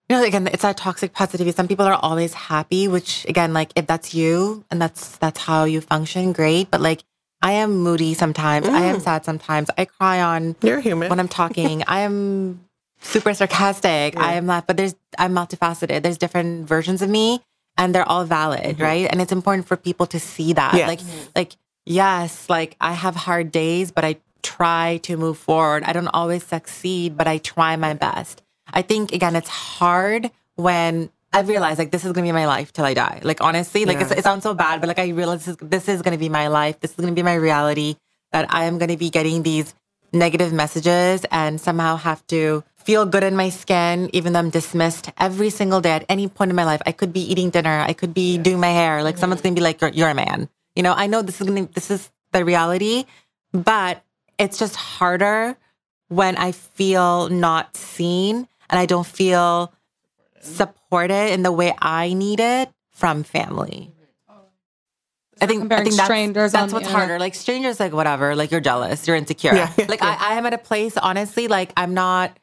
you know again it's that toxic positivity. Some people are always happy which again like if that's you and that's that's how you function great. But like i am moody sometimes. I am mm. sad sometimes. I cry on you're human. when i'm talking. I am super sarcastic. I am not but there's i'm multifaceted. There's different versions of me and they're all valid mm-hmm. right? And it's important for people to see that. Like like yes like i have hard days but i try to move forward. I don't always succeed but i try my best. I think again it's hard when i realize like this is gonna be my life till i die. Like honestly like it's, Yeah. it sounds so bad but like i realize this is, this is gonna be my life. This is gonna be my reality that i am gonna be getting these negative messages and somehow have to feel good in my skin, even though I'm dismissed every single day at any point in my life. I could be eating dinner. I could be doing my hair. Like someone's mm-hmm. going to be like, you're, you're a man. You know, I know this is going to, this is the reality, but it's just harder when I feel not seen and I don't feel supported in the way I need it from family. I think, I think that's, strangers that's what's internet. harder. Like strangers, like whatever. Like you're jealous, you're insecure. Yeah, like. I, I am at a place, honestly. Like I'm not,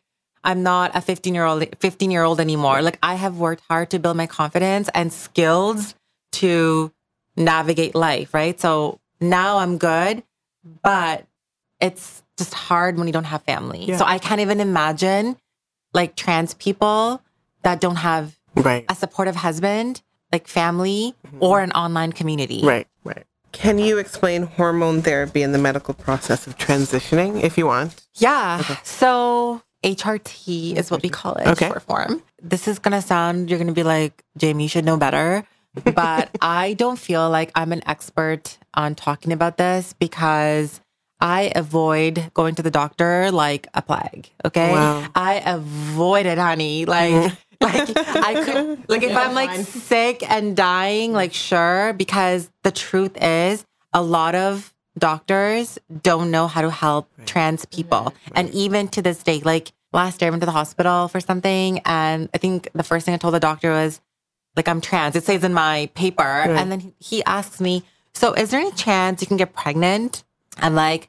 I'm not a 15 year old, 15 year old anymore. Like I have worked hard to build my confidence and skills to navigate life. Right. So now I'm good, but it's just hard when you don't have family. Yeah. So I can't even imagine like trans people that don't have right. a supportive husband, like family, or an online community. Mm-hmm. Right, right. Can you explain hormone therapy and the medical process of transitioning if you want? Yeah. So HRT is what we call it Okay. short form. This is gonna sound you're gonna be like, Jamie, you should know better. [LAUGHS] But I don't feel like I'm an expert on talking about this because I avoid going to the doctor like a plague. Okay. Wow. I avoid it, honey. Like like I [LAUGHS] could like if I'm like sick and dying, like sure, because the truth is a lot of doctors don't know how to help trans people. And even to this day, like last year I went to the hospital for something and I think the first thing I told the doctor was like I'm trans. It says in my paper. And then he- he asks me, "So is there any chance you can get pregnant?" I'm like,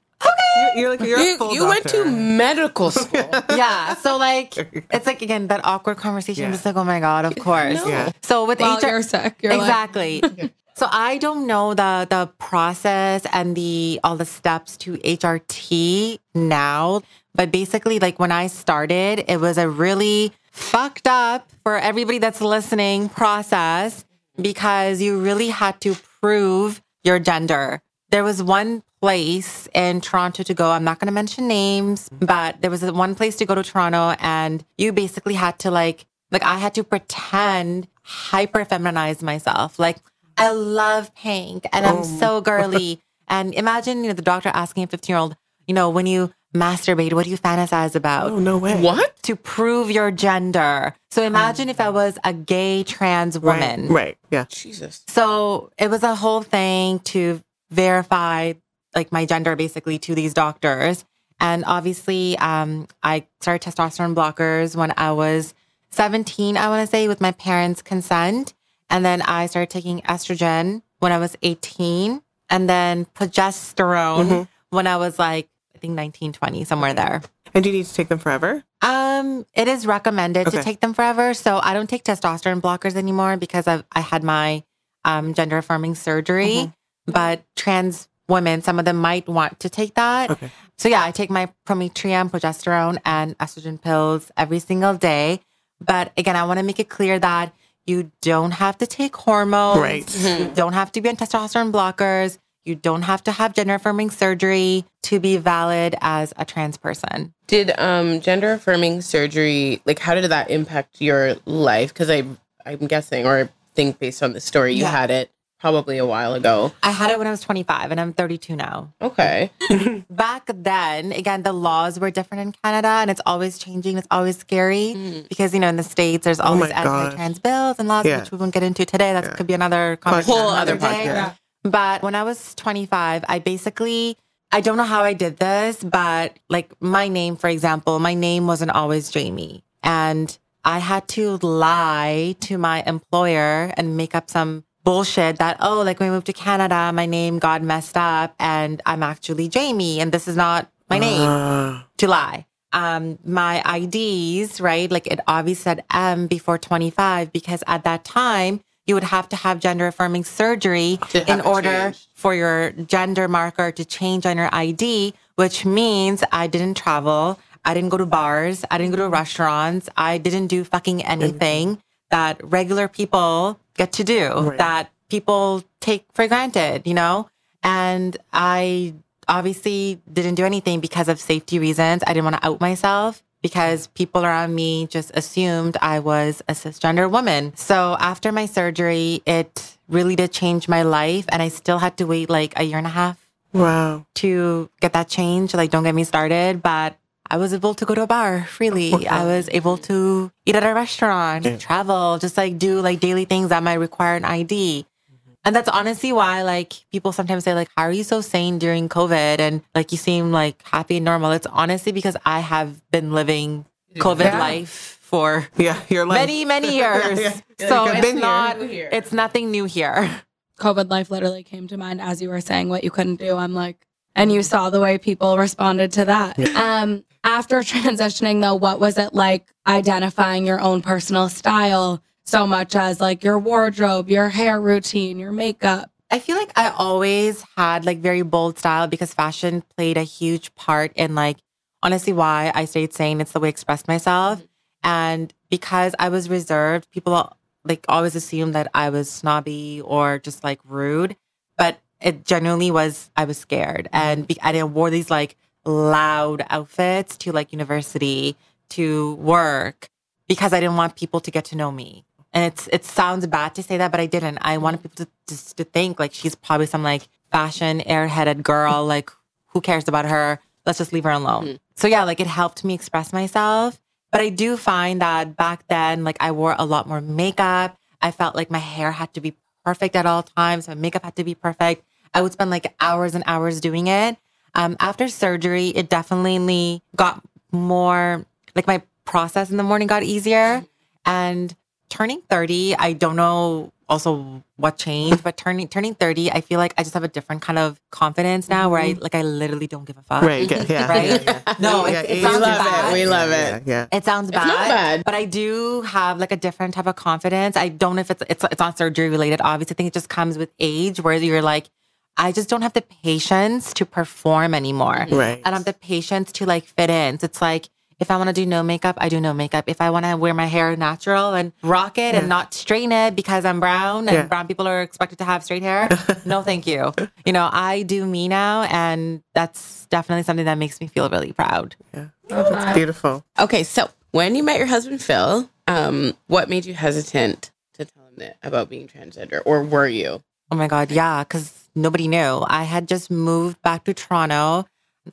You're, you're like you're a You, full you went to medical school. [LAUGHS] yeah. So like, it's like again that awkward conversation. Yeah. Just like, oh my god, of course. No. Yeah. So with While HR, you're sick, you're like, exactly. [LAUGHS] so I don't know the the process and the all the steps to HRT now, but basically, like when I started, it was a really fucked up for everybody that's listening process because you really had to prove your gender. There was one place in Toronto to go. I'm not going to mention names, but there was one place to go to Toronto, and you basically had to like, like I had to pretend hyper feminize myself. Like I love pink, and I'm so oh. [LAUGHS] girly. And imagine, you know, the doctor asking a 15 year old, you know, when you masturbate, what do you fantasize about? Oh no way. what? To prove your gender. So imagine if I mm. was a gay trans Right. woman. Right. Yeah. Jesus. So it was a whole thing to verify like my gender basically to these doctors. And obviously, um, I started testosterone blockers when I was 17, I want to say, with my parents' consent. And then I started taking estrogen when I was 18, and then progesterone when I was like, I think 19, 20, somewhere there. And do you need to take them forever? Um, it is recommended Okay. to take them forever. So I don't take testosterone blockers anymore because I've I had my um gender affirming surgery. Mm-hmm. But trans women, some of them might want to take that. Okay. So yeah, I take my Prometrium, progesterone, and estrogen pills every single day. But again, I want to make it clear that you don't have to take hormones. Right. You don't have to be on testosterone blockers. You don't have to have gender affirming surgery to be valid as a trans person. Did um gender affirming surgery like how did that impact your life? Because I I'm guessing or I think based on the story you Yeah. had it probably a while ago. I had it when I was 25 and I'm 32 now. Okay. [LAUGHS] Back then, again, the laws were different in Canada and it's always changing. It's always scary mm. because, you know, in the States, there's oh always Oh my anti trans bills and laws, Yeah. which we won't get into today. That could be another conversation. Whole another other day. podcast. But when I was 25, I basically, I don't know how I did this, but like my name, for example, my name wasn't always Jamie. And I had to lie to my employer and make up some bullshit that, oh, like when we moved to Canada, my name got messed up and I'm actually Jamie and this is not my name [GASPS] to lie. Um, my IDs, right? Like it obviously said M before 25 because at that time you would have to have gender affirming surgery To in order changed. for your gender marker to change on your ID, which means I didn't travel. I didn't go to bars. I didn't go to restaurants. I didn't do fucking anything that regular people get to do Right. that people take for granted, you know? And I obviously didn't do anything because of safety reasons. I didn't want to out myself because people around me just assumed I was a cisgender woman. So after my surgery, it really did change my life. And I still had to wait like a year and a half Wow. to get that change. Like, don't get me started, but I was able to go to a bar freely. I was able to eat at a restaurant, Yeah. travel, just like do like daily things that might require an ID. Mm-hmm. And that's honestly why, like, people sometimes say, like, how are you so sane during COVID? And like, you seem like happy and normal. It's honestly because I have been living COVID Yeah. life for Yeah. You're like many, many [LAUGHS] years. Yeah. So Like, I've it's been not here. it's nothing new here. COVID life literally came to mind as you were saying what you couldn't do. I'm like, and you saw the way people responded to that. Um, after transitioning though, what was it like identifying your own personal style so much as like your wardrobe, your hair routine, your makeup? I feel like I always had like very bold style because fashion played a huge part in like honestly why I stayed sane. It's the way I expressed myself. And because I was reserved, people like always assumed that I was snobby or just like rude. But it genuinely was, I was scared. And be- I didn't wore these like loud outfits to like university, to work, because I didn't want people to get to know me. And it's it sounds bad to say that, but I didn't. I wanted people to just to think like she's probably some like fashion airheaded girl. [LAUGHS] Like who cares about her? Let's just leave her alone. Mm-hmm. So yeah, like it helped me express myself. But I do find that back then, like I wore a lot more makeup. I felt like my hair had to be perfect at all times. My makeup had to be perfect. I would spend like hours and hours doing it. Um, after surgery, it definitely got more like my process in the morning got easier. And turning 30, I don't know also what changed, but turning turning 30, I feel like I just have a different kind of confidence now where I like I literally don't give a fuck. Right. Yeah. yeah, Right? yeah, yeah. No, Yeah, it, it we sounds love bad. it. We love it. yeah. It sounds bad, not bad. but I do have like a different type of confidence. I don't know if it's it's it's not surgery related. Obviously, I think it just comes with age, where you're like, I just don't have the patience to perform anymore. Right. I don't have the patience to like fit in. So it's like if I want to do no makeup, I do no makeup. If I want to wear my hair natural and rock it and not straighten it because I'm brown and Yeah. brown people are expected to have straight hair, [LAUGHS] no, thank you. You know, I do me now, and that's definitely something that makes me feel really proud. Yeah. Oh, that's beautiful. Okay, so when you met your husband Phil, um, what made you hesitant to tell him that about being transgender, or were you? Oh my God, yeah, because nobody knew. I had just moved back to Toronto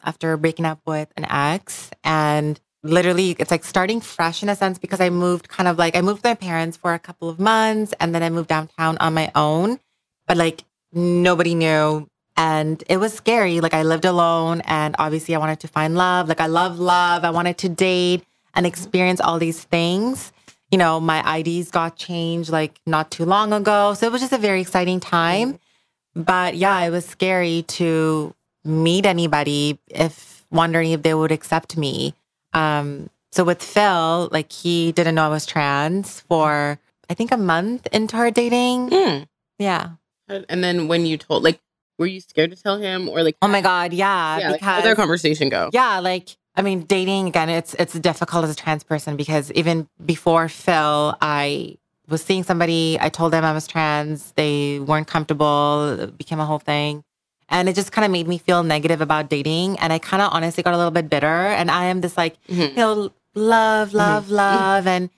after breaking up with an ex. And literally, it's like starting fresh in a sense because I moved kind of like I moved with my parents for a couple of months and then I moved downtown on my own. But like nobody knew. And it was scary. Like I lived alone and obviously I wanted to find love. Like I love love. I wanted to date and experience all these things you know, my IDs got changed like not too long ago. So it was just a very exciting time. Mm-hmm. But yeah, it was scary to meet anybody if wondering if they would accept me. Um, so with Phil, like he didn't know I was trans for I think a month into our dating. Hmm. Yeah. And then when you told, like, were you scared to tell him, or like, Oh my God. Yeah. yeah, like, how because did that conversation go? Yeah, like I mean, dating again, it's it's difficult as a trans person because even before Phil, I was seeing somebody. I told them I was trans. They weren't comfortable. It became a whole thing, and it just kind of made me feel negative about dating. And I kind of honestly got a little bit bitter. And I am this like Mhm. you know love, love, love, and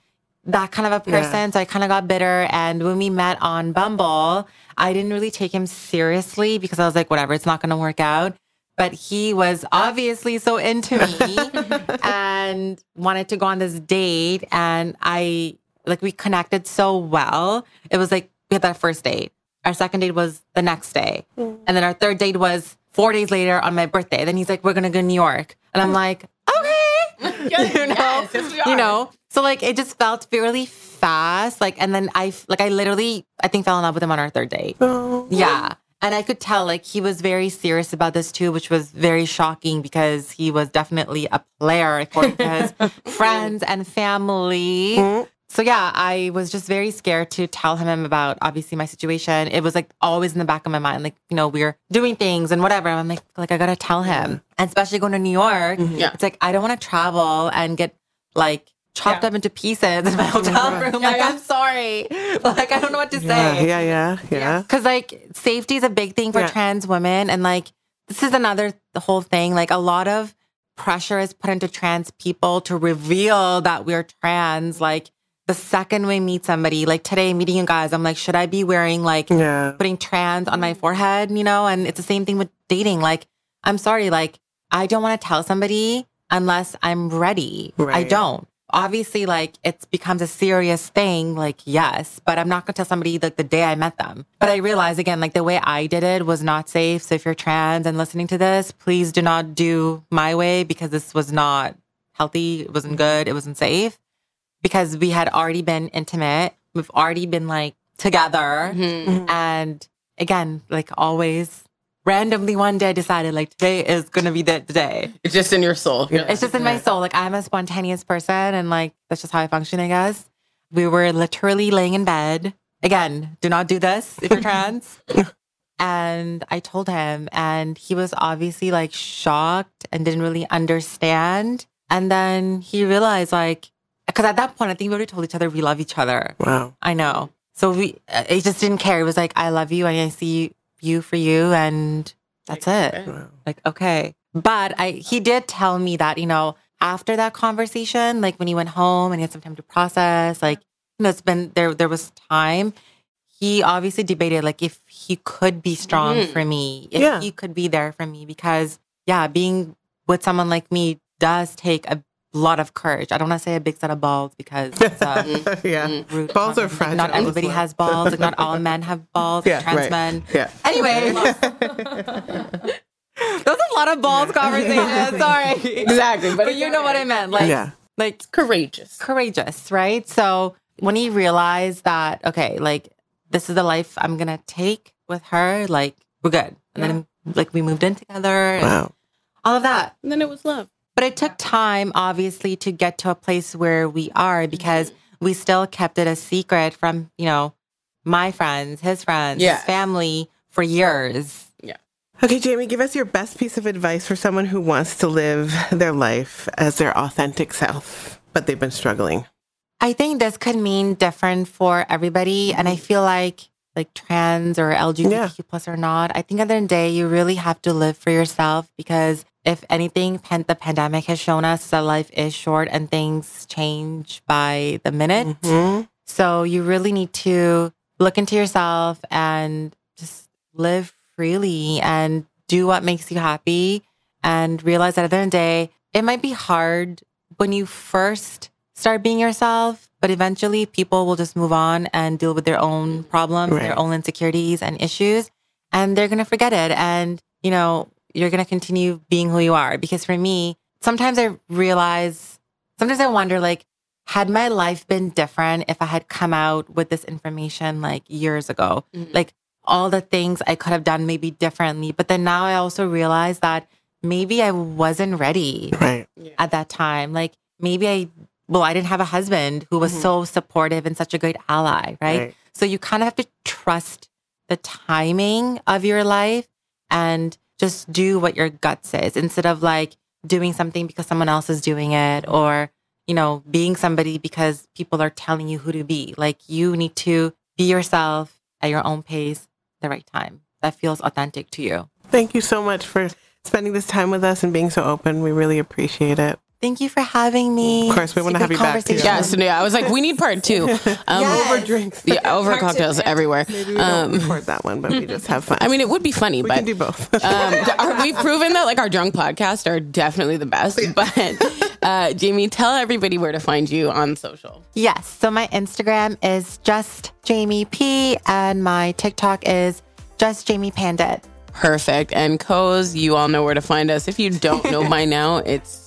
that kind of a Yeah. person. So I kind of got bitter. And when we met on Bumble, I didn't really take him seriously because I was like, whatever, it's not going to work out. But he was obviously so into me [LAUGHS] and wanted to go on this date. And I, like, we connected so well. It was like we had that first date. Our second date was the next day. Mm. And then our third date was four days later on my birthday. Then he's like, we're going to go to New York. And I'm like, okay. [LAUGHS] [LAUGHS] you know, Yes, yes, you know, so like it just felt really fast. Like, and then I, like, I literally, I think fell in love with him on our third date. Oh. Yeah. And I could tell like he was very serious about this too, which was very shocking because he was definitely a player according to his [LAUGHS] friends and family. Mm. So yeah, I was just very scared to tell him about obviously my situation. It was like always in the back of my mind, like, you know, we are doing things and whatever. I'm like, like I gotta tell him. Mm-hmm. And especially going to New York, mm-hmm. Yeah. it's like I don't want to travel and get like chopped up into pieces in my oh hotel room. like, I'm sorry. [LAUGHS] Like I don't know what to Yeah, say. yeah, yeah, yeah. Because like safety is a big thing for Yeah. trans women, and like this is another the whole thing. Like a lot of pressure is put into trans people to reveal that we're trans. Like the second we meet somebody, like today meeting you guys, I'm like, should I be wearing like Yeah. putting trans on my forehead? You know, and it's the same thing with dating. Like I'm sorry, like I don't want to tell somebody unless I'm ready. I don't. Obviously, like it becomes a serious thing, like yes, but I'm not gonna tell somebody like the day I met them. But I realize again, like the way I did it was not safe. So if you're trans and listening to this, please do not do my way because this was not healthy. It wasn't good. It wasn't safe because we had already been intimate. We've already been like together. Mhm. And again, like always, randomly one day I decided like today is gonna be the the day. It's just in your soul. You're It's just in my soul. Like I'm a spontaneous person and like that's just how I function, I guess. We were literally laying in bed. Again, do not do this if you're trans. [LAUGHS] and I told him and he was obviously like shocked and didn't really understand. And then he realized like because at that point I think we already told each other we love each other. Wow. I know. So we, it just didn't care. It was like, I love you and I see you for you. And that's it. Wow. Like, okay. But I, he did tell me that, you know, after that conversation, like when he went home and he had some time to process, like, you know, it's been there, there was time. He obviously debated like if he could be strong Mhm. for me, if Yeah. he could be there for me, because yeah, being with someone like me does take a lot of courage. I don't want to say a big set of balls because it's uh, [LAUGHS] yeah. rude. Balls are Like, fragile. Not everybody has balls. Like not all men have balls. Yeah, trans right. men. Yeah. Anyway, [LAUGHS] that was a lot of balls conversation. [LAUGHS] Sorry. Exactly. But you know what I meant. Like, Yeah. like Courageous. courageous, right? So when he realized that, okay, like this is the life I'm gonna take with her, like we're good. And then like we moved in together and Wow. all of that. And then it was love. But it took time, obviously, to get to a place where we are mm-hmm. because we still kept it a secret from, you know, my friends, his friends, Yeah. his family for years. Yeah. Okay, Jamie, give us your best piece of advice for someone who wants to live their life as their authentic self, but they've been struggling. I think this could mean different for everybody. And I mm-hmm. feel like like trans or LGBTQ plus or not, I think at the end of the day, you really have to live for yourself because if anything, pan- the pandemic has shown us that life is short and things change by the minute. Mhm. So you really need to look into yourself and just live freely and do what makes you happy and realize that at the end of the day, it might be hard when you first start being yourself, but eventually people will just move on and deal with their own problems, Right. their own insecurities and issues, and they're going to forget it. And, you know, you're going to continue being who you are. Because for me, sometimes I realize, sometimes I wonder, like, had my life been different if I had come out with this information like years ago? Mm-hmm. Like all the things I could have done maybe differently. But then now I also realize that maybe I wasn't ready Right. at that time. Like maybe I, well, I didn't have a husband who was mm-hmm. so supportive and such a great ally, right? Right. So you kind of have to trust the timing of your life and just do what your gut says instead of like doing something because someone else is doing it or, you know, being somebody because people are telling you who to be. Like you need to be yourself at your own pace, the right time. That feels authentic to you. Thank you so much for spending this time with us and being so open. We really appreciate it. Thank you for having me. Of course, we wanna have you back, too. conversation. Yeah, so yeah, I was like, we need part two. [LAUGHS] Um, Yes. Over drinks. Yeah, over cocktails everywhere. Maybe we don't record that one, but we just have fun. [LAUGHS] I mean, it would be funny, we but can do both. um, are, [LAUGHS] we've proven that like our drunk podcasts are definitely the best. But uh, Jamie, tell everybody where to find you on social. Yes. So my Instagram is just Jamie P and my TikTok is just Jamie Pandit. Perfect. And Co's, you all know where to find us. If you don't know by now, it's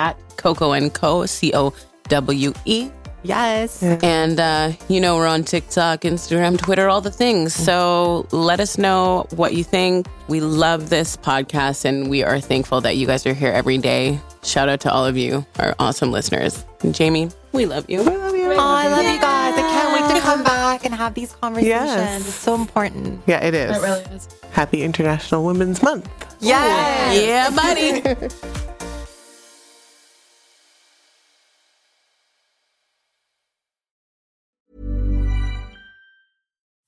at Coco and Co. C O W E. Yes. And uh, you know we're on TikTok, Instagram, Twitter, all the things. So let us know what you think. We love this podcast, and we are thankful that you guys are here every day. Shout out to all of you, our awesome listeners. And Jamie, we love you. We love you. Oh, I love you guys. I can't wait to come back and have these conversations. Yes. It's so important. yeah, it is. It really is. Happy International Women's Month. Yes. Yeah, buddy. [LAUGHS]